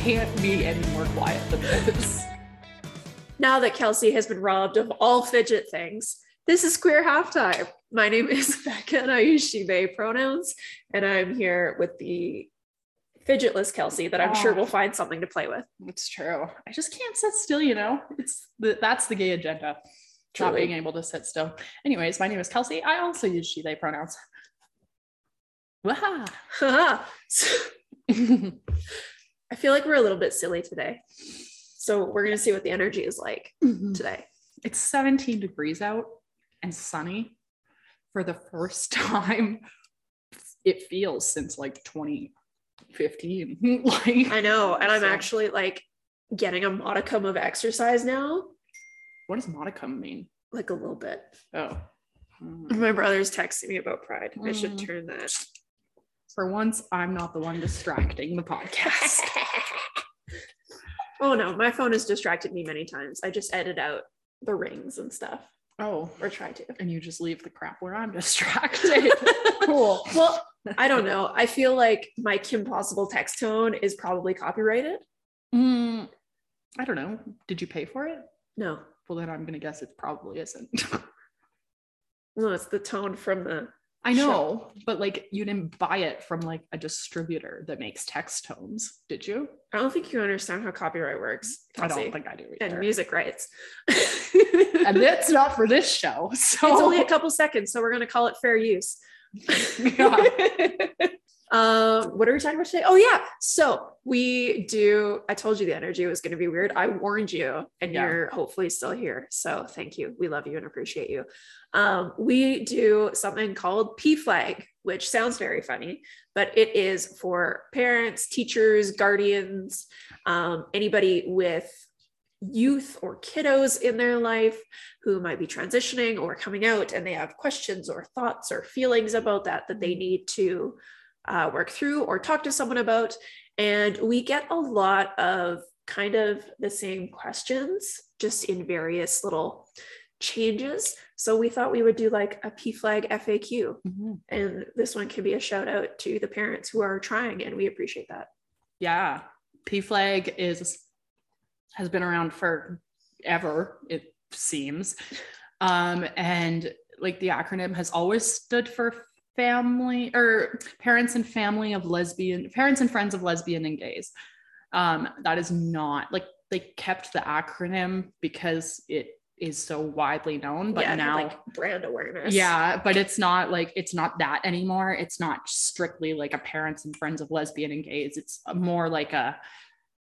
can't be any more quiet than this. Now that Kelsey has been robbed of all fidget things, this is Queer Halftime. My name is Becca and I use she, they pronouns. And I'm here with the fidgetless Kelsey that I'm sure ah. Oh. will find something to play with. It's true. I just can't sit still, you know? It's the, that's the gay agenda. Not being able to sit still. Anyways, my name is Kelsey. I also use she, they pronouns. Waha. I feel like we're a little bit silly today. So we're going to see what the energy is like today. it's 17 degrees out and sunny for the first time it feels since like 2015 like I know. And I'm So- actually like getting a modicum of exercise now, what does modicum mean like a little bit. oh Mm. My brother's texting me about pride. I should Mm. turn that. For once i'm not the one distracting the podcast oh no, my phone has distracted me many times. I just edit out the rings and stuff, oh or try to. and you just leave the crap where i'm distracted cool Well, I don't know. I feel like my Kim Possible text tone is probably copyrighted. Mm, i don't know did you pay for it No, well then i'm gonna guess it probably isn't no, it's the tone from the. I Sure. know, but like you didn't buy it from like a distributor that makes text tones, did you? I don't think you understand how copyright works. I don't think I do and music rights. and that's not for this show. So it's only a couple seconds, so we're gonna call it fair use. Um, what are we talking about today? Oh yeah, so we do. I told you the energy was going to be weird. I warned you, and Yeah. you're hopefully still here. So thank you. We love you and appreciate you. Um, we do something called PFLAG, which sounds very funny, but it is for parents, teachers, guardians, um, anybody with youth or kiddos in their life who might be transitioning or coming out and they have questions or thoughts or feelings about that that they need to uh, work through or talk to someone about and we get a lot of kind of the same questions just in various little changes so we thought we would do like a PFLAG faq Mhm. and this one can be a shout out to the parents who are trying and we appreciate that yeah. PFLAG is has been around for ever, it seems. Um, and like the acronym has always stood for family or parents and family of lesbian parents and friends of lesbian and gays. Um, that is not like they kept the acronym because it is so widely known, but yeah, now like brand awareness yeah, but it's not like it's not that anymore. It's not strictly like a parents and friends of lesbian and gays. It's more like a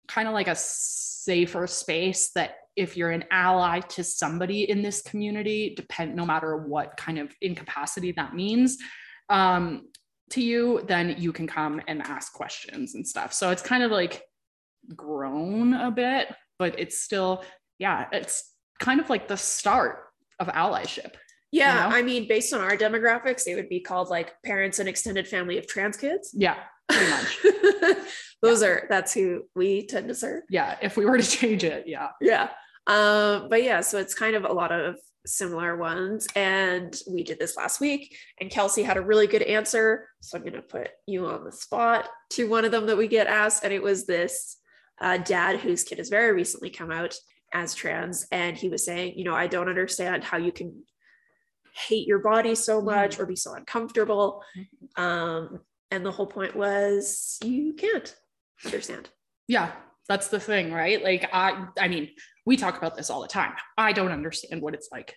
kind of like a safer space that if you're an ally to somebody in this community, depend no matter what kind of incapacity that means um, to you, then you can come and ask questions and stuff. So it's kind of like grown a bit, but it's still, yeah, it's kind of like the start of allyship. Yeah, you know? I mean, based on our demographics, it would be called like parents and extended family of trans kids. Yeah, pretty much. Those are that's who we tend to serve. yeah, if we were to change it, yeah. Yeah. Um, but yeah, so it's kind of a lot of similar ones. And we did this last week, and Kelsey had a really good answer. So I'm gonna put you on the spot to one of them that we get asked, and it was this uh, dad whose kid has very recently come out as trans, and he was saying, you know, I don't understand how you can hate your body so much or be so uncomfortable. Um, and the whole point was you can't understand. Yeah, that's the thing, right? Like I I mean, we talk about this all the time. I don't understand what it's like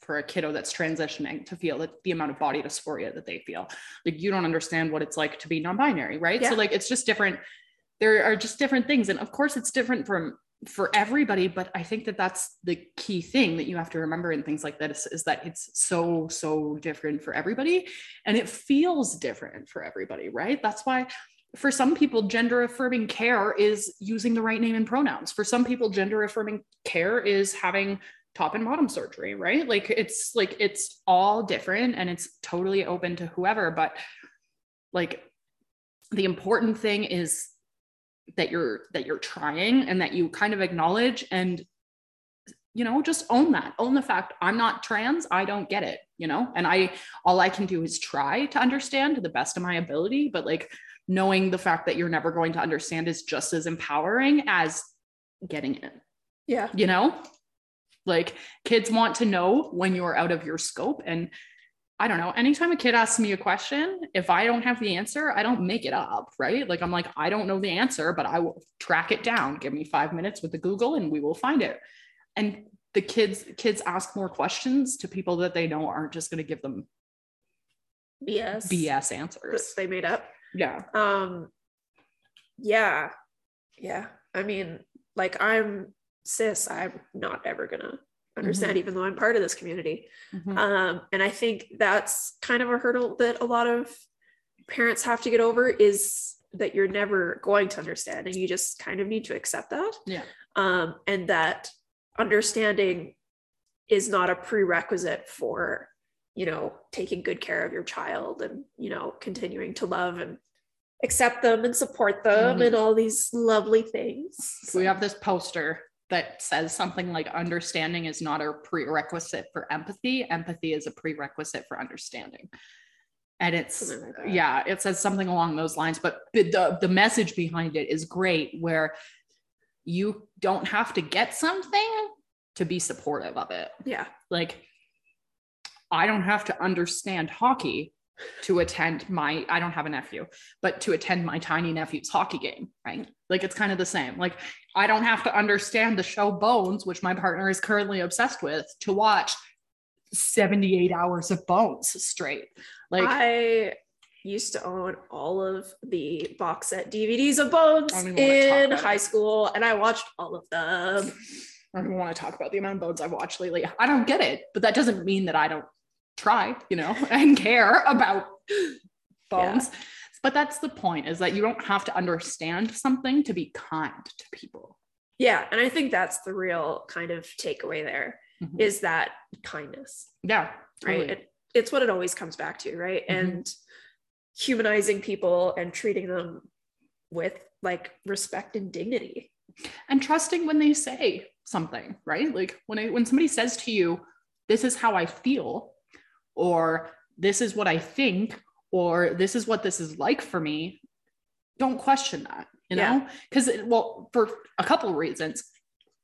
for a kiddo that's transitioning to feel that the amount of body dysphoria that they feel. Like you don't understand what it's like to be non-binary, right? Yeah. So like it's just different. There are just different things and of course it's different from for everybody, but I think that that's the key thing that you have to remember in things like this is that it's so so different for everybody and it feels different for everybody, right? That's why for some people, gender affirming care is using the right name and pronouns. For some people, gender affirming care is having top and bottom surgery, right? Like it's like it's all different and it's totally open to whoever. But like the important thing is that you're that you're trying and that you kind of acknowledge and you know just own that own the fact i'm not trans i don't get it you know and i all i can do is try to understand to the best of my ability but like knowing the fact that you're never going to understand is just as empowering as getting it. Yeah. You know? Like kids want to know when you're out of your scope and I don't know. Anytime a kid asks me a question, if I don't have the answer, I don't make it up, right? Like I'm like, I don't know the answer, but I will track it down. Give me five minutes with the Google and we will find it. And the kids kids ask more questions to people that they know aren't just going to give them BS. BS answers. they made up. Yeah. Um yeah. Yeah. I mean, like I'm cis, I'm not ever gonna understand, even though I'm part of this community. Mhm. Um, and I think that's kind of a hurdle that a lot of parents have to get over is that you're never going to understand and you just kind of need to accept that. Yeah. Um, and that understanding is not a prerequisite for, you know, taking good care of your child and, you know, continuing to love and accept them and support them Mhm. and all these lovely things. we have this poster that says something like understanding is not a prerequisite for empathy. Empathy is a prerequisite for understanding. And it's like yeah it says something along those lines but the the message behind it is great where you don't have to get something to be supportive of it. Yeah. like i don't have to understand hockey to attend my i don't have a nephew but to attend my tiny nephew's hockey game right like it's kind of the same like i don't have to understand the show bones which my partner is currently obsessed with to watch 78 hours of bones straight like I used to own all of the box set DVDs of Bones I don't even wanna talk in high it. school, and I watched all of them. I don't even want to talk about the amount of bones I've watched lately. I don't get it, but that doesn't mean that I don't try, you know, and care about bones. But that's the point is that you don't have to understand something to be kind to people. Yeah, and I think that's the real kind of takeaway there Mhm. is that kindness, Yeah. right? It, it's what it always comes back to, right? Mhm. And humanizing people and treating them with like respect and dignity. And trusting when they say something, right? Like when I, when somebody says to you, this is how I feel, or this is what I think, or this is what this is like for me, don't question that, you Yeah. know? Because, well, for a couple of reasons.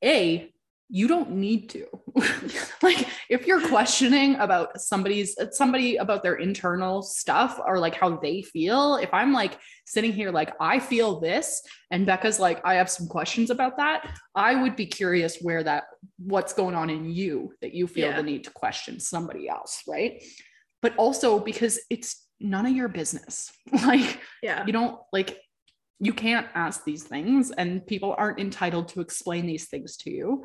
A, you don't need to. like if you're questioning about somebody's somebody about their internal stuff or like how they feel, if I'm like sitting here like I feel this and Becca's like I have some questions about that, I would be curious where that what's going on in you that you feel Yeah. the need to question somebody else, right? But also because it's none of your business. like Yeah. you don't like you can't ask these things and people aren't entitled to explain these things to you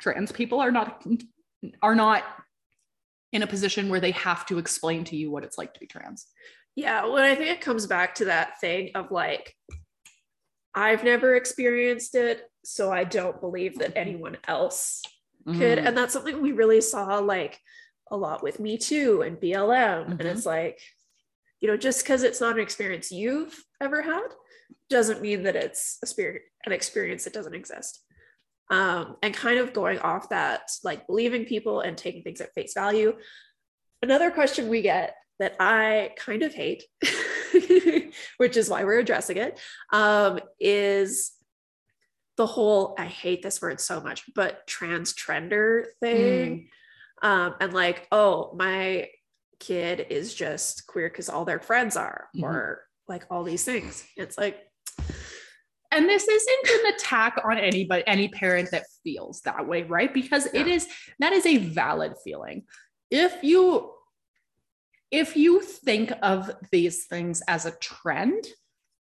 trans people are not are not in a position where they have to explain to you what it's like to be trans Yeah, well, I think it comes back to that thing of like, I've never experienced it, so I don't believe that anyone else could. Mm. And that's something we really saw like a lot with Me Too and BLM. And Mhm. it's like, you know, just because it's not an experience you've ever had doesn't mean that it's a spirit, an experience that doesn't exist. Um, and kind of going off that, like believing people and taking things at face value. Another question we get that I kind of hate, which is why we're addressing it, um, is the whole I hate this word so much, but trans trender thing. Um, and like, oh, my kid is just queer because all their friends are, Mhm. or like all these things. It's like, and this isn't an attack on anybody any parent that feels that way right because it Yeah. is that is a valid feeling if you if you think of these things as a trend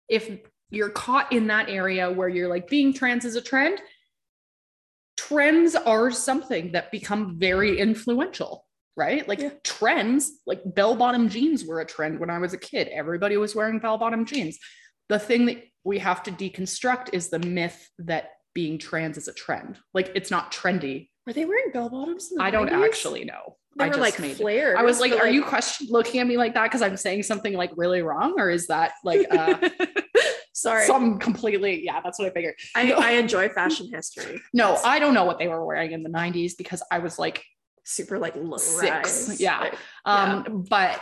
if you're caught in that area where you're like being trans is a trend trends are something that become very influential right like Yeah. trends like bell bottom jeans were a trend when i was a kid everybody was wearing bell bottom jeans the thing that we have to deconstruct is the myth that being trans is a trend. Like it's not trendy. were they wearing bell bottoms? I don't actually know. They I were just like made flared. I was like, are you question looking at me like that because I'm saying something like really wrong, or is that like uh, Sorry. some completely? Yeah, that's what I figured. I. I enjoy fashion history. No, I don't know what they were wearing in the '90s because I was like super like low Six, rise. yeah. Like, Um, but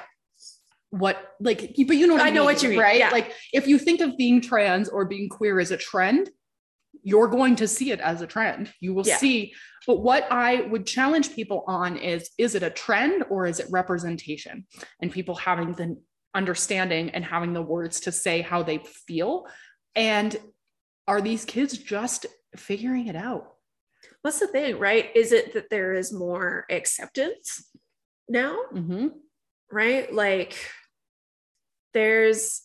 what like but you know what I I, know what you mean, right? Yeah. like if you think of being trans or being queer as a trend you're going to see it as a trend. You will Yeah. see. But what i would challenge people on is is it a trend or is it representation? And people having the understanding and having the words to say how they feel. And are these kids just figuring it out What's the thing, right? Is it that there is more acceptance now, mm-hmm. right? Like there's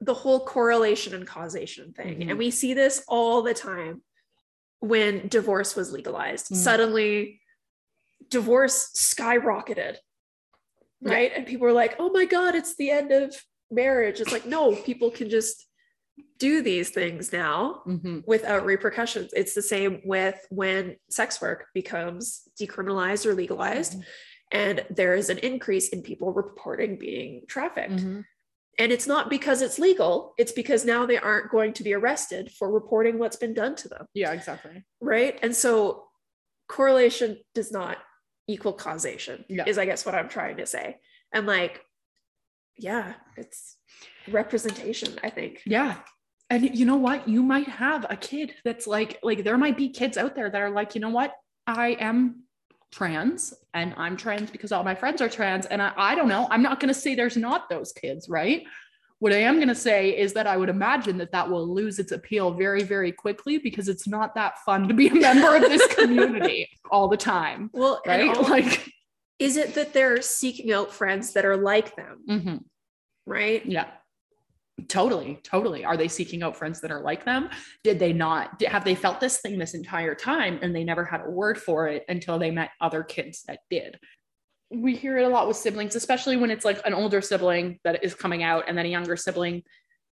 the whole correlation and causation thing. Mhm. And we see this all the time when divorce was legalized. Mm. Suddenly, divorce skyrocketed, Yeah. right? And people were like, oh my God, it's the end of marriage. It's like, no, people can just do these things now Mm-hmm. without repercussions. It's the same with when sex work becomes decriminalized or legalized, Mm-hmm. and there is an increase in people reporting being trafficked. Mm-hmm. And it's not because it's legal, it's because now they aren't going to be arrested for reporting what's been done to them. yeah exactly Right. And so correlation does not equal causation, Yeah. is I guess what I'm trying to say. And like, yeah, it's representation, I think. Yeah. And you know what? You might have a kid that's like, like there might be kids out there that are like, you know what? I am trans and I'm trans because all my friends are trans. And I, I don't know. I'm not going to say there's not those kids, right? What I am going to say is that I would imagine that that will lose its appeal very, very quickly because it's not that fun to be a member of this community all the time, Well, right? all- Like, is it that they're seeking out friends that are like them? mhm. Right. Yeah. Totally, totally. Are they seeking out friends that are like them? Did they not? Have they felt this thing this entire time and they never had a word for it until they met other kids that did? We hear it a lot with siblings, especially when it's like an older sibling that is coming out and then a younger sibling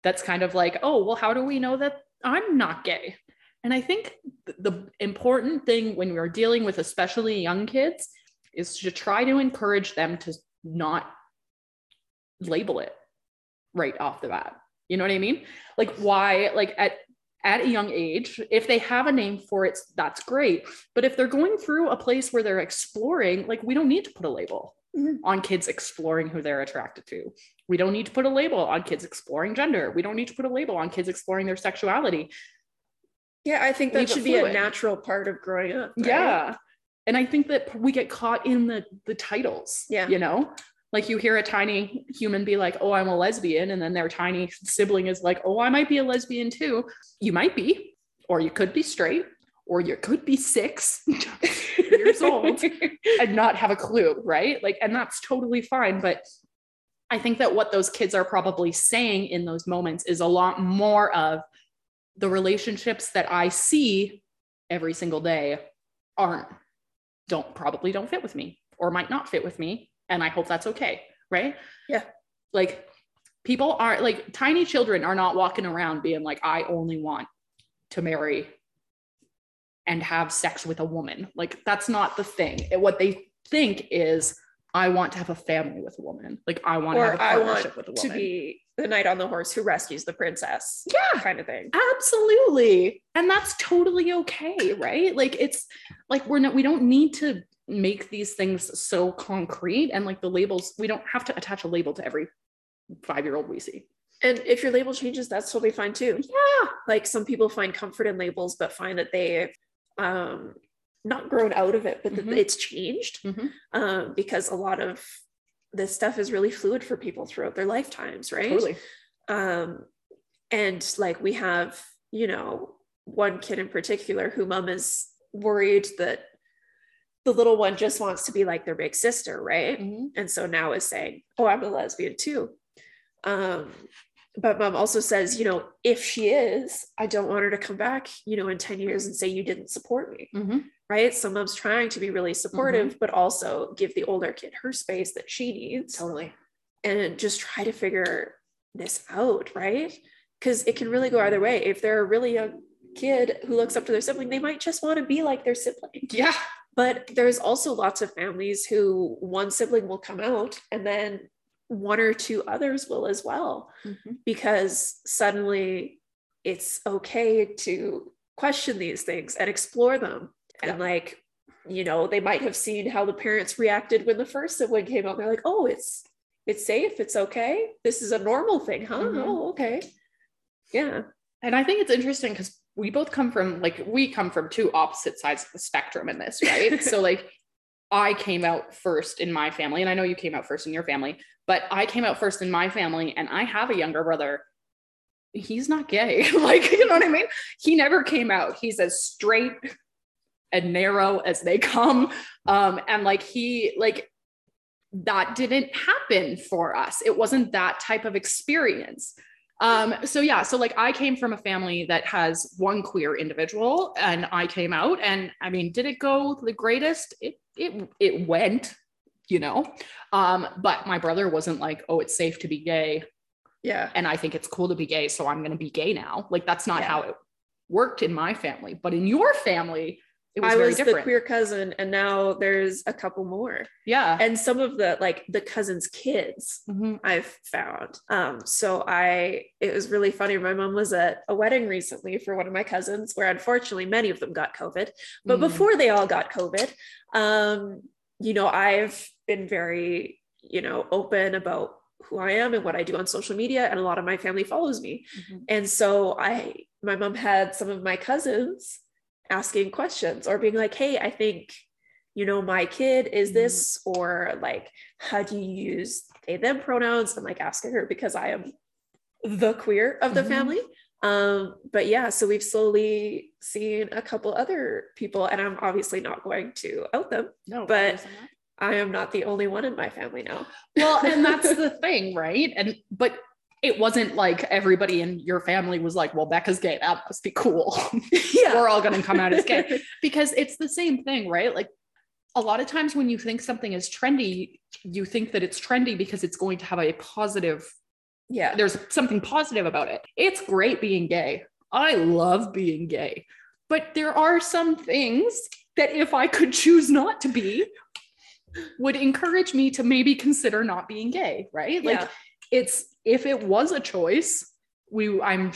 that's kind of like, oh, well, how do we know that I'm not gay? And I think th- the important thing when we're dealing with especially young kids is to try to encourage them to not label it right off the bat. You know what I mean? Like why like at at a young age, if they have a name for it, that's great. But if they're going through a place where they're exploring, like we don't need to put a label Mhm. on kids exploring who they're attracted to. We don't need to put a label on kids exploring gender. We don't need to put a label on kids exploring their sexuality. Yeah, I think that Leave should be a natural part of growing up. right? Yeah. And I think that we get caught in the the titles. Yeah. You know? Like you hear a tiny human be like, "Oh, I'm a lesbian," and then their tiny sibling is like, "Oh, I might be a lesbian too." You might be, or you could be straight, or you could be 6 years old and not have a clue, right? Like and that's totally fine, but I think that what those kids are probably saying in those moments is a lot more of the relationships that I see every single day aren't don't probably don't fit with me or might not fit with me. And i hope that's okay right? Yeah. like people aren't like tiny children are not walking around being like i only want to marry and have sex with a woman. Like that's not the thing. It- what they think is i want to have a family with a woman like i want to have or a partnership with a woman. to be the knight on the horse who rescues the princess yeah kind of thing. Absolutely. And that's totally okay, right? Like it's like we're not we don't need to make these things so concrete and like the labels we don't have to attach a label to every 5-year-old we see. And if your label changes, that's totally fine too. Yeah. Like some people find comfort in labels, but find that they um not grown out of it, but that Mhm. it's changed. Mhm. Um, because a lot of this stuff is really fluid for people throughout their lifetimes, right? Totally. um and like we have you know one kid in particular who mom is worried that the little one just wants to be like their big sister right Mhm. and so now is saying oh i'm a lesbian too um but mom also says you know if she is i don't want her to come back you know in 10 years and say you didn't support me Mhm. right so mom's trying to be really supportive but also give the older kid her space that she needs Totally. and just try to figure this out, right? Because it can really go either way. If they're a really young kid who looks up to their sibling, they might just want to be like their sibling. Yeah. But there's also lots of families who one sibling will come out and then one or two others will as well, Mhm. because suddenly it's okay to question these things and explore them. And like, you know, they might have seen how the parents reacted when the first sibling came out. They're like, oh, it's it's safe, it's okay. This is a normal thing, huh? Mhm. Oh, okay. Yeah. And I think it's interesting because we both come from like we come from two opposite sides of the spectrum in this, right? so like I came out first in my family, and I know you came out first in your family, but I came out first in my family, and I have a younger brother. He's not gay. like, you know what I mean? He never came out. He's as straight and narrow as they come. Um, and like he like that didn't happen for us. It wasn't that type of experience. Um, so yeah, so like I came from a family that has one queer individual and I came out and I mean, did it go the greatest? It it it went, you know. Um, but my brother wasn't like, oh, it's safe to be gay Yeah. and I think it's cool to be gay, so I'm gonna be gay now. Like that's not Yeah. how it worked in my family. But in your family, it was I was the queer cousin, and now there's a couple more. yeah. And some of the like the cousins' kids Mhm. I've found. Um, so I it was really funny. My mom was at a wedding recently for one of my cousins, where unfortunately many of them got COVID. But Mm. before they all got COVID, um, you know, I've been very, you know, open about who I am and what I do on social media, and a lot of my family follows me. Mhm. And so I, my mom had some of my cousins asking questions or being like, hey, I think, you know, my kid is this, or like, how do you use they, them pronouns? I'm like asking her because I am the queer of the Mhm. family. Um, but yeah, so we've slowly seen a couple other people, and I'm obviously not going to out them. No, but- I am not the only one in my family now. well, and that's the thing, right? And but it wasn't like everybody in your family was like, well, Becca's gay. That must be cool. yeah. We're all gonna come out as gay. because it's the same thing, right? Like a lot of times when you think something is trendy, you think that it's trendy because it's going to have a positive, yeah. there's something positive about it. It's great being gay. I love being gay. But there are some things that if I could choose not to be, would encourage me to maybe consider not being gay, right? Like Yeah. It's if it was a choice, we I'm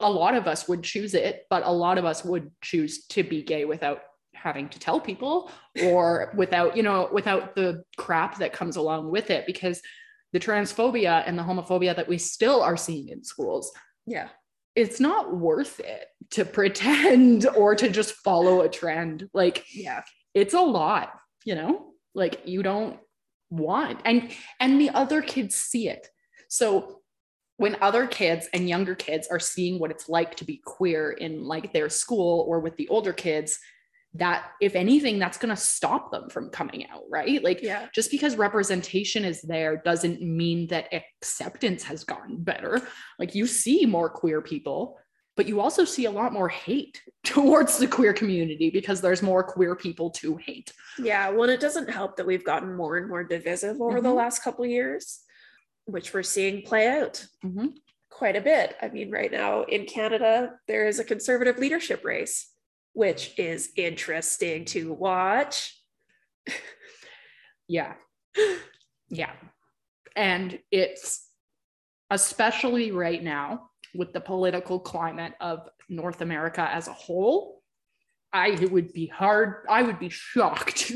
a lot of us would choose it, but a lot of us would choose to be gay without having to tell people or without, you know, without the crap that comes along with it because the transphobia and the homophobia that we still are seeing in schools yeah. it's not worth it to pretend or to just follow a trend like Yeah. it's a lot you know like you don't want and and the other kids see it so when other kids and younger kids are seeing what it's like to be queer in like their school or with the older kids that if anything that's going to stop them from coming out right like Yeah. just because representation is there doesn't mean that acceptance has gotten better like you see more queer people but you also see a lot more hate towards the queer community because there's more queer people to hate Yeah, well, it doesn't help that we've gotten more and more divisive over the Mhm. last couple of years, which we're seeing play out Mhm. quite a bit. I mean, right now in Canada, there is a conservative leadership race, which is interesting to watch. Yeah. Yeah. And it's especially right now with the political climate of North America as a whole. I it would be hard. I would be shocked.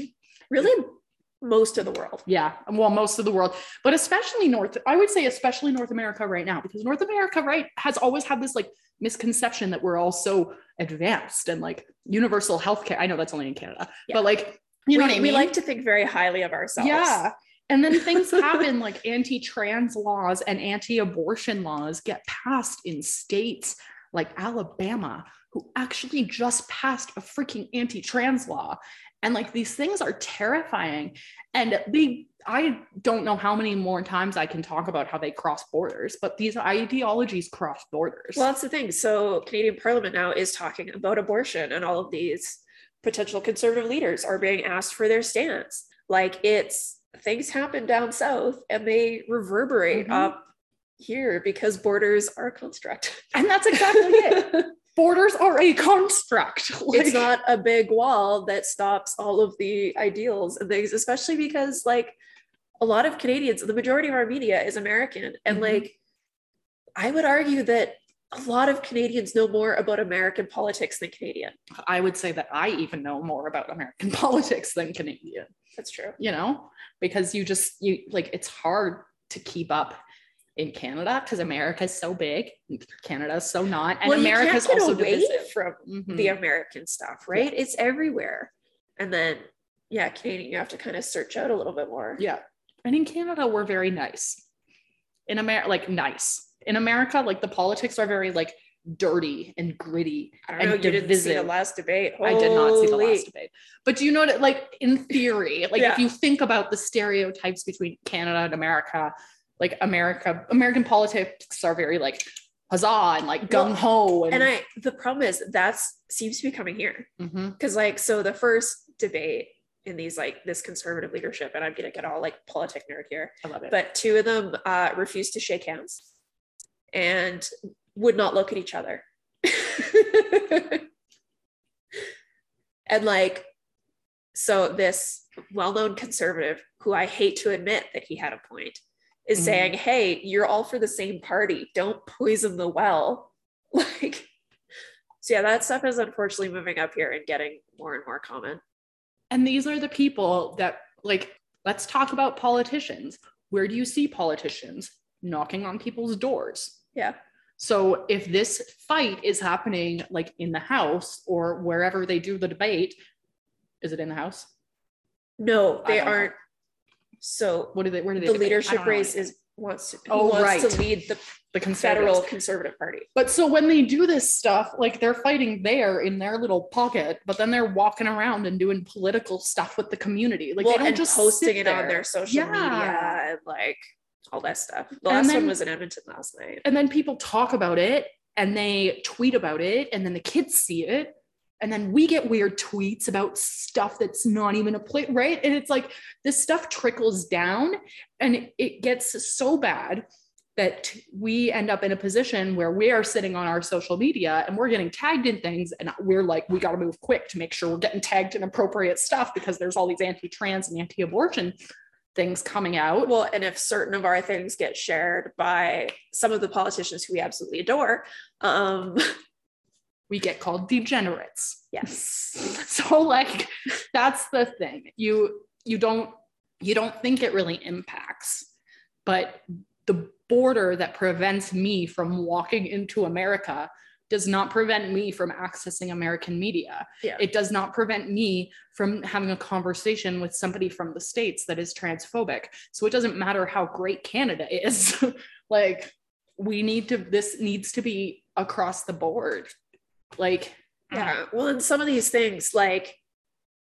Really, most of the world. yeah. Well, most of the world, but especially North, I would say especially North America right now, because North America, right, has always had this like misconception that we're all so advanced and like universal healthcare. I know that's only in Canada, Yeah. but like, you know we, what I mean? we like to think very highly of ourselves. Yeah. And then things happen like anti trans laws and anti abortion laws get passed in states like Alabama, who actually just passed a freaking anti trans law. And like these things are terrifying. And they, I don't know how many more times I can talk about how they cross borders, but these ideologies cross borders. Well, that's the thing. So, Canadian Parliament now is talking about abortion, and all of these potential conservative leaders are being asked for their stance. Like, it's things happen down south and they reverberate Mhm. up here because borders are a construct. and that's exactly it. Borders are a construct. it's not a big wall that stops all of the ideals and things, especially because, like, a lot of Canadians, the majority of our media is American. And, Mhm. like, I would argue that a lot of Canadians know more about American politics than Canadian. I would say that I even know more about American politics than Canadian, That's true. you know, because you just, you like, it's hard to keep up in Canada because America is so big, Canada is so not, and well, America is also away divisive. from Mhm. the American stuff, right? It's everywhere. And then, yeah, Canadian, you have to kind of search out a little bit more. Yeah. And in Canada, we're very nice. In America, like nice. In America, like the politics are very like dirty and gritty. I don't and know. You didn't see the last debate. I did not see the last debate. But do you know what, like in theory, like Yeah. if you think about the stereotypes between Canada and America, like America, American politics are very like huzzah and like gung ho. And I, the problem is that seems to be coming here Mhm. because, like, so the first debate in these like this conservative leadership, and I'm gonna get all like politic nerd here, I love it. but two of them uh, refused to shake hands and would not look at each other. and like, so this well-known conservative, who I hate to admit that he had a point, is Mhm. saying, "Hey, you're all for the same party. Don't poison the well." Like, so yeah, that stuff is unfortunately moving up here and getting more and more common. And these are the people that, like, let's talk about politicians. Where do you see politicians knocking on people's doors? Yeah. So if this fight is happening like in the house or wherever they do the debate, is it in the house? No, they aren't. know. So What do they? Where do they? the debate? Leadership race is wants to, Oh, wants right. to lead the the federal conservative party. But so when they do this stuff, like they're fighting there in their little pocket, but then they're walking around and doing political stuff with the community. Like well, they don't and just posting it on their social Yeah. media and like all that stuff. The last then- one was in Edmonton last night. and then people talk about it and they tweet about it and then the kids see it and then we get weird tweets about stuff that's not even a play right? And it's like this stuff trickles down and it, gets so bad that we end up in a position where we are sitting on our social media and we're getting tagged in things and we're like we got to move quick to make sure we're getting tagged in appropriate stuff because there's all these anti-trans and anti-abortion things coming out. Well, and if certain of our things get shared by some of the politicians who we absolutely adore, um, we get called degenerates. Yes, so like that's the thing. You you don't you don't think it really impacts but the border that prevents me from walking into america does not prevent me from accessing american media. Yeah. it does not prevent me from having a conversation with somebody from the states that is transphobic. So it doesn't matter how great canada is. Like we need to this needs to be across the board like yeah. Well, in some of these things, like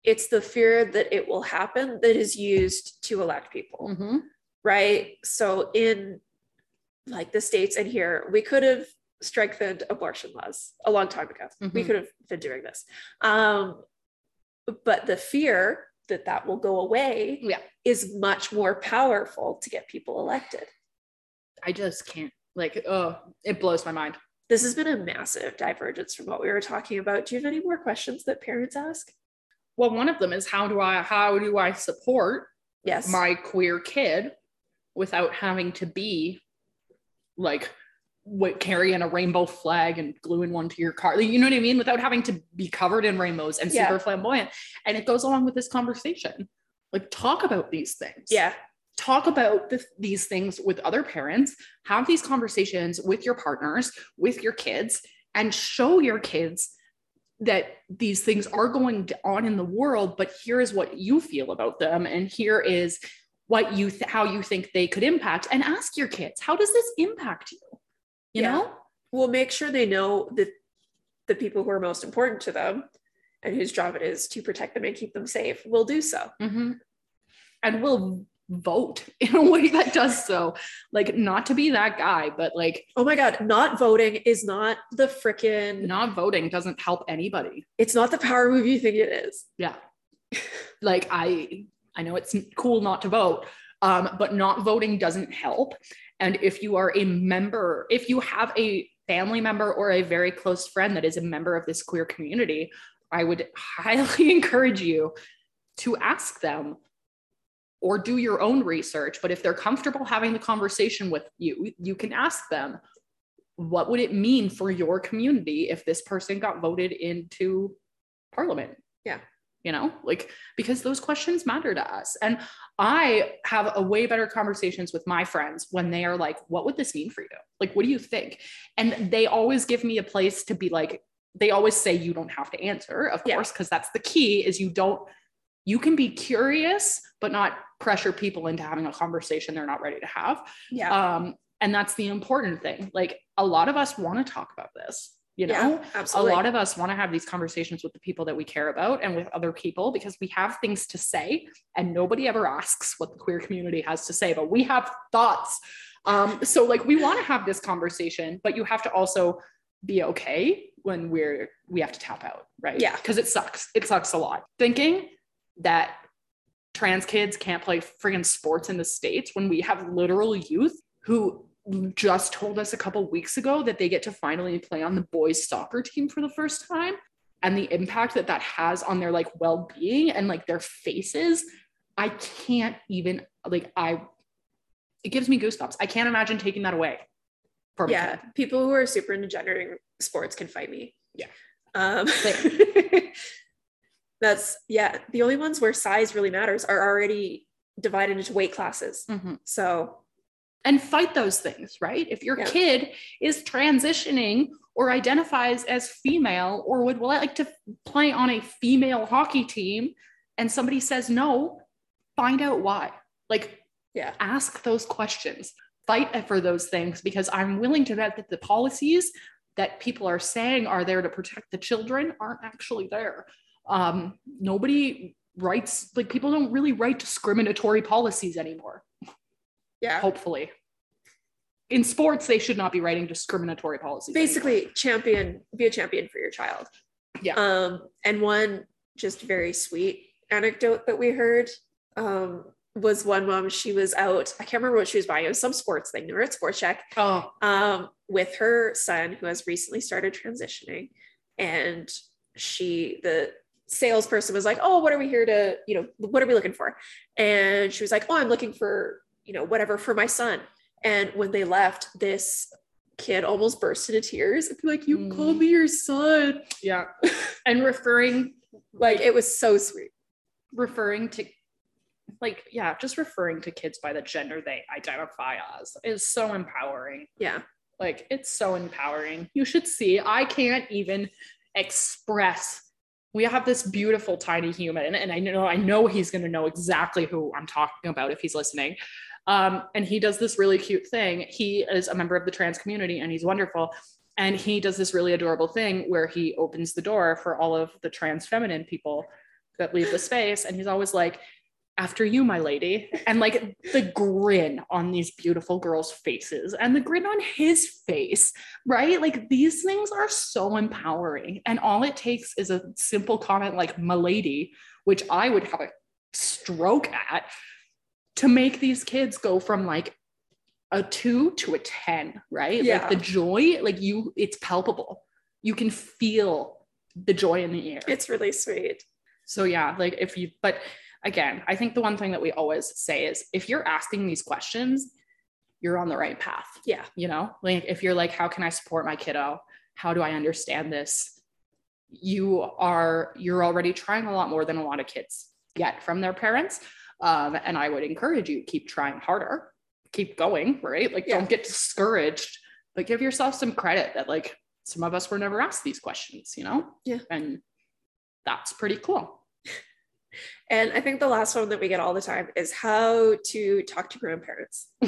it's the fear that it will happen that is used to elect people. mhm. right? So in like the states and here, we could have strengthened abortion laws a long time ago. We Mhm. could have been doing this. Um, but the fear that that will go away Yeah. is much more powerful to get people elected. I just can't like oh it blows my mind. This has been a massive divergence from what we were talking about. Do you have any more questions that parents ask? Well, one of them is how do I how do I support Yes. my queer kid without having to be like what carrying a rainbow flag and gluing one to your car. You know what I mean? Without having to be covered in rainbows and Yeah. super flamboyant. And it goes along with this conversation. Like talk about these things. yeah. Talk about the, these things with other parents have these conversations with your partners with your kids and show your kids that these things are going on in the world but here is what you feel about them and here is what you th- how you think they could impact and ask your kids how does this impact you you Yeah. know We'll make sure they know that the people who are most important to them and whose job it is to protect them and keep them safe will do so. Mhm. and will vote in a way that does so. Like not to be that guy but like Oh my God, not voting is not the freaking, not voting doesn't help anybody. It's not the power move you think it is. yeah. Like i i know it's cool not to vote um, but not voting doesn't help. And if you are a member if you have a family member or a very close friend that is a member of this queer community i would highly encourage you to ask them or do your own research but if they're comfortable having the conversation with you you can ask them what would it mean for your community if this person got voted into parliament Yeah. you know like because those questions matter to us and I have a way better conversations with my friends when they are like, what would this mean for you? Like, what do you think? And they always give me a place to be like, they always say you don't have to answer, of Yeah. course, because that's the key is you don't, you can be curious, but not pressure people into having a conversation they're not ready to have. Yeah. Um, and that's the important thing. Like a lot of us want to talk about this, you know? yeah. Absolutely. a lot of us want to have these conversations with the people that we care about and with other people because we have things to say and nobody ever asks what the queer community has to say but we have thoughts um, so like we want to have this conversation but you have to also be okay when we're we have to tap out right Yeah. because it sucks it sucks a lot thinking that trans kids can't play friggin' sports in the states when we have literal youth who just told us a couple weeks ago that they get to finally play on the boys soccer team for the first time and the impact that that has on their like well-being and like their faces i can't even like i it gives me goosebumps i can't imagine taking that away from yeah. kid. People who are super into gendering sports can fight me. Yeah. Um. that's yeah. The only ones where size really matters are already divided into weight classes. Mhm. So and fight those things, right? If your Yeah. kid is transitioning or identifies as female or would like to play on a female hockey team and somebody says no, find out why. Like, Yeah. ask those questions, fight for those things because I'm willing to bet that the policies that people are saying are there to protect the children aren't actually there. Um, nobody writes, like, people don't really write discriminatory policies anymore yeah. hopefully. In sports, they should not be writing discriminatory policies. anymore. basically champion be a champion for your child Yeah. um and one just very sweet anecdote that we heard um was one mom she was out i can't remember what she was buying it was some sports thing they were at sports check Oh, um with her son who has recently started transitioning and she the salesperson was like oh what are we here to you know what are we looking for and she was like oh i'm looking for you know whatever for my son and when they left this kid almost burst into tears and be like you Mm. called me your son yeah. and referring, like it was so sweet referring to, like, yeah, just referring to kids by the gender they identify as is so empowering. yeah Like, it's so empowering. You should see. I can't even express. We have this beautiful tiny human, and I know I know he's going to know exactly who I'm talking about if he's listening. Um, and he does this really cute thing. He is a member of the trans community, and he's wonderful. And he does this really adorable thing where he opens the door for all of the trans feminine people that leave the space, and he's always like, after you, my lady. And like the grin on these beautiful girls' faces and the grin on his face, right? Like these things are so empowering. And all it takes is a simple comment like, my lady, which I would have a stroke at to make these kids go from like a two to a 10, right? Yeah. Like the joy, like you, it's palpable. You can feel the joy in the air. it's really sweet So yeah, like if you, but again, I think the one thing that we always say is if you're asking these questions, you're on the right path. yeah You know, like if you're like, how can I support my kiddo? How do I understand this? You are, you're already trying a lot more than a lot of kids get from their parents. Um, and I would encourage you keep trying harder, keep going, right? Like Yeah. don't get discouraged, but give yourself some credit that like some of us were never asked these questions, you know? Yeah. And that's pretty cool. And i think the last one that we get all the time is how to talk to grandparents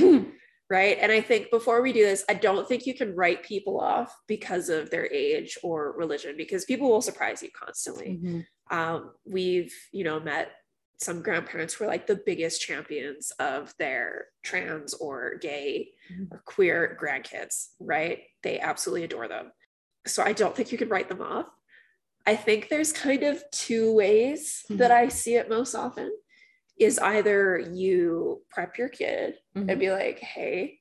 right? And I think before we do this, I don't think you can write people off because of their age or religion, because people will surprise you constantly. Mhm. Um, we've, you know, met some grandparents who are like the biggest champions of their trans or gay Mhm. or queer grandkids, right? They absolutely adore them. So I don't think you can write them off. I think there's kind of two ways that I see it most often is either you prep your kid Mhm. and be like, hey,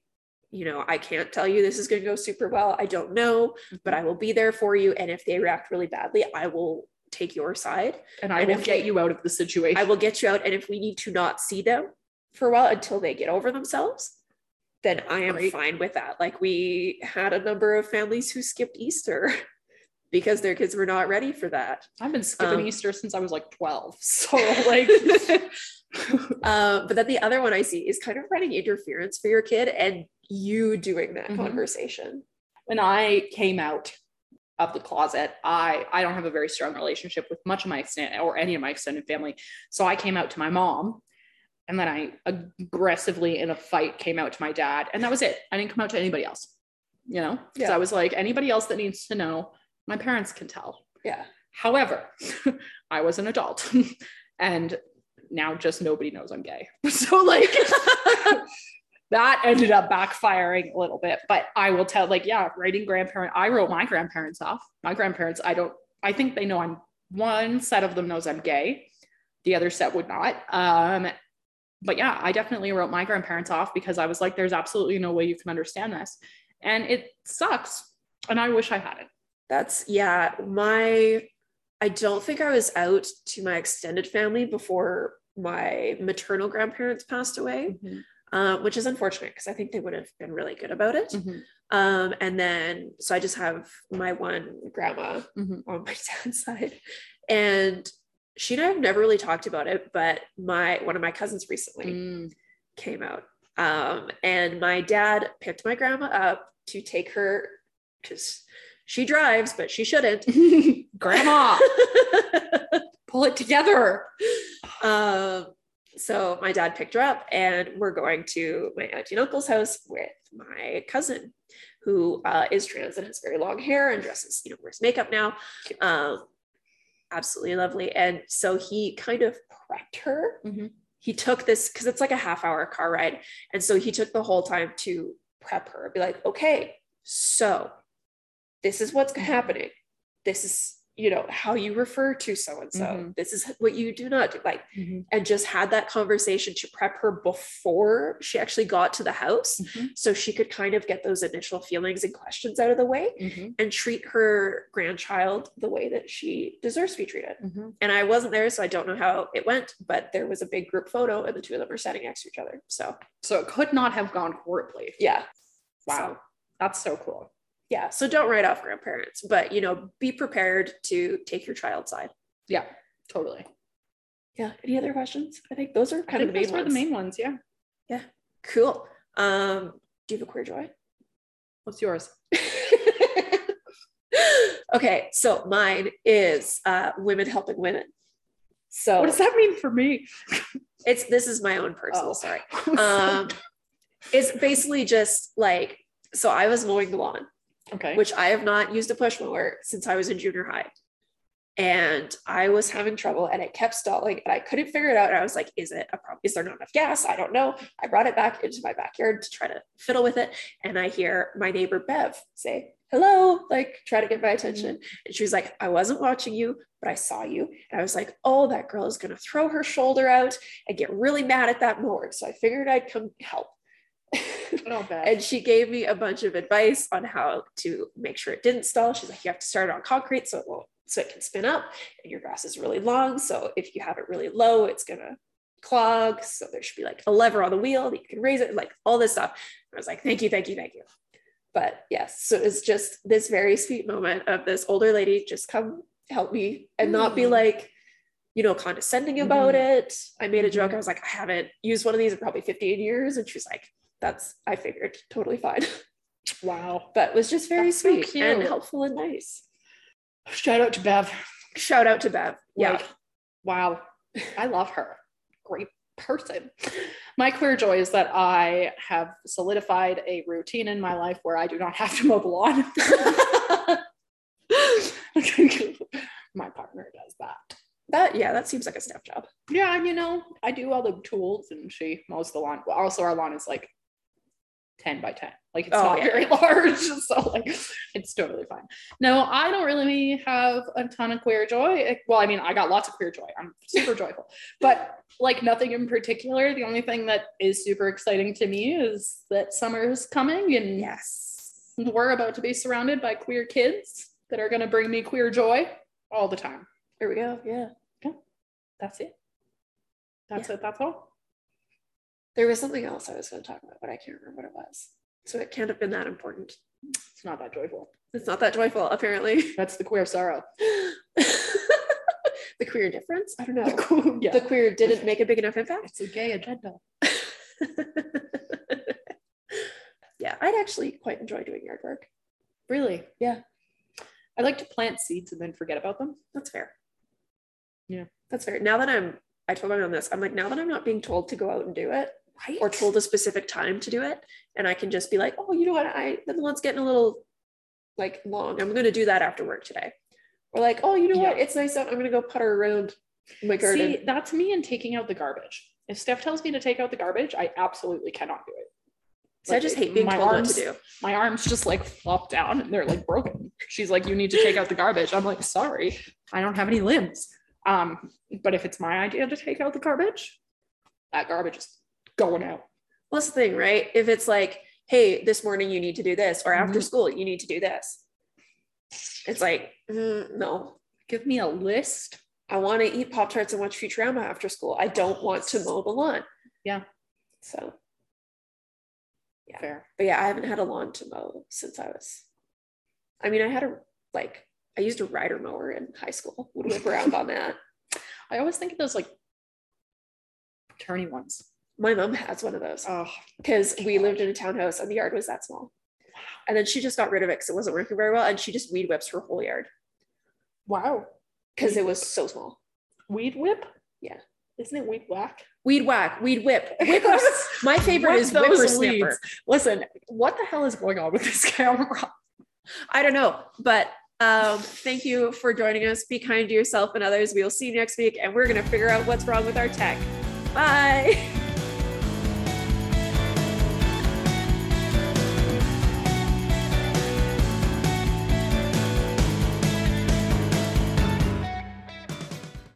you know, I can't tell you this is going to go super well. I don't know, but I will be there for you. And if they react really badly, I will take your side. and I And will get you out of the situation. I will get you out. And if we need to not see them for a while until they get over themselves, then I am Great. fine with that. Like we had a number of families who skipped Easter because their kids were not ready for that. I've been skipping Um, Easter since I was like 12. So like Uh, but then the other one I see is kind of running interference for your kid and you doing that Mhm. conversation. when I came out of the closet, I I don't have a very strong relationship with much of my extended or any of my extended family. So I came out to my mom, and then I aggressively in a fight came out to my dad, and that was it. I didn't come out to anybody else. You know, because Yeah. I was like, anybody else that needs to know, my parents can tell. Yeah. However, I was an adult, and now just nobody knows I'm gay. So like that ended up backfiring a little bit. But I will tell, like, yeah, writing grandparent, I wrote my grandparents off. My grandparents, I don't, I think they know I'm one set of them knows I'm gay. The other set would not. Um, but yeah, I definitely wrote my grandparents off because I was like, there's absolutely no way you can understand this. And it sucks. And I wish I hadn't. That's yeah, my I don't think I was out to my extended family before my maternal grandparents passed away, uh, which is unfortunate because I think they would have been really good about it. Mhm. Um, and then so I just have my one grandma Mhm. on my dad's side, and she and I have never really talked about it, but my one of my cousins recently Mm. came out. Um, and my dad picked my grandma up to take her because she drives, but she shouldn't. Grandma, pull it together. um, so my dad picked her up, and we're going to my auntie and uncle's house with my cousin, who uh, is trans and has very long hair and dresses, you know, wears makeup now. Um, absolutely lovely. And so he kind of prepped her. Mhm. He took this because it's like a half hour car ride. And so he took the whole time to prep her, be like, okay, so this is what's happening. This is, you know, how you refer to so and so. This is what you do not do. Like, and just had that conversation to prep her before she actually got to the house Mhm. so she could kind of get those initial feelings and questions out of the way Mhm. and treat her grandchild the way that she deserves to be treated. Mhm. And I wasn't there, so I don't know how it went, but there was a big group photo and the two of them were standing next to each other. So So it could not have gone horribly. yeah. Wow. So, That's so cool. Yeah. So don't write off grandparents, but you know, be prepared to take your child side. Yeah, totally. Yeah. Any other questions? I think those are kind of the main those were ones. the main ones. Yeah. Yeah cool. Um, do you have a queer joy? What's yours? okay, so mine is uh, women helping women. So What does that mean for me? it's this is my own personal Oh. story. Um, it's basically just like so. I was mowing the lawn, okay. which I have not used a push mower since I was in junior high, and I was having trouble, and it kept stalling, and I couldn't figure it out. And I was like, "Is it a problem? Is there not enough gas? I don't know." I brought it back into my backyard to try to fiddle with it, and I hear my neighbor Bev say, "Hello," like try to get my mm-hmm. attention, and she was like, "I wasn't watching you." But I saw you, and I was like, "Oh, that girl is gonna throw her shoulder out and get really mad at that mower." So I figured I'd come help. and she gave me a bunch of advice on how to make sure it didn't stall. She's like, you have to start it on concrete so it won't, so it can spin up. And your grass is really long, so if you have it really low, it's gonna clog. So there should be like a lever on the wheel that you can raise it, like all this stuff. I was like, thank you, thank you, thank you. But yes, so it's just this very sweet moment of this older lady just come help me and not be Mm. like, you know, condescending about it. I made a joke. I was like, I haven't used one of these in probably 15 years. And she's like, that's, I figured, totally fine. wow. but was just very That's so sweet and helpful and nice. Shout out to Bev. Shout out to Bev. Yeah. Like, wow. I love her. Great person. My queer joy is that I have solidified a routine in my life where I do not have to mow the lawn. my partner does that. that, yeah, that seems like a step job. Yeah, and you know, I do all the tools and she mows the lawn. Well, also our lawn is like 10 by 10. Like it's Oh, not yeah. very large. So like it's totally fine. No, I don't really have a ton of queer joy. Well, I mean, I got lots of queer joy. I'm super joyful. But like nothing in particular. The only thing that is super exciting to me is that summer is coming and Yes. we're about to be surrounded by queer kids that are going to bring me queer joy all the time. There we go. Yeah. That's it. That's Yeah. it. That's all. There was something else I was going to talk about, but I can't remember what it was. So it can't have been that important. It's not that joyful. It's not that joyful, apparently. That's the queer sorrow. The queer difference? I don't know. The cool, yeah. The queer didn't make a big enough impact. it's a gay agenda. yeah, I'd actually quite enjoy doing yard work. Really? Yeah. I like to plant seeds and then forget about them. That's fair. Yeah. That's fair. Now that I'm, I told my mom this, I'm like, now that I'm not being told to go out and do it Right. or told a specific time to do it, and I can just be like, oh, you know what? I, the lawn's getting a little like long. I'm going to do that after work today. Or like, oh, you know what? It's nice out. I'm going to go putter around my garden. See, that's me and taking out the garbage. If Steph tells me to take out the garbage, I absolutely cannot do it. so I just hate being my told arms, what to do. My arms just like flop down and they're like broken. She's like, you need to take out the garbage. I'm like, sorry, I don't have any limbs. Um, but if it's my idea to take out the garbage, that garbage is going out. Well, that's the thing, right? If it's like, hey, this morning you need to do this, or after Mhm. school you need to do this, it's like, mm, no, Give me a list. I want to eat Pop Tarts and watch Futurama after school. I don't want to mow the lawn. Yeah. So, Yeah. Fair. but yeah, I haven't had a lawn to mow since I was, I mean, I had a, like, I used a rider mower in high school, would whip around on that. I always think of those like turny ones. My mom has one of those Oh, because we lived in a townhouse and the yard was that small. And then she just got rid of it because it wasn't working very well. And she just weed whips her whole yard wow. because it was so small. Weed whip? Yeah. Isn't it weed whack? Weed whack, weed whip. Whippers. My favorite is whippersnapper. Listen, what the hell is going on with this camera? I don't know, but um, thank you for joining us. Be kind to yourself and others. We will see you next week, and we're going to figure out what's wrong with our tech. Bye.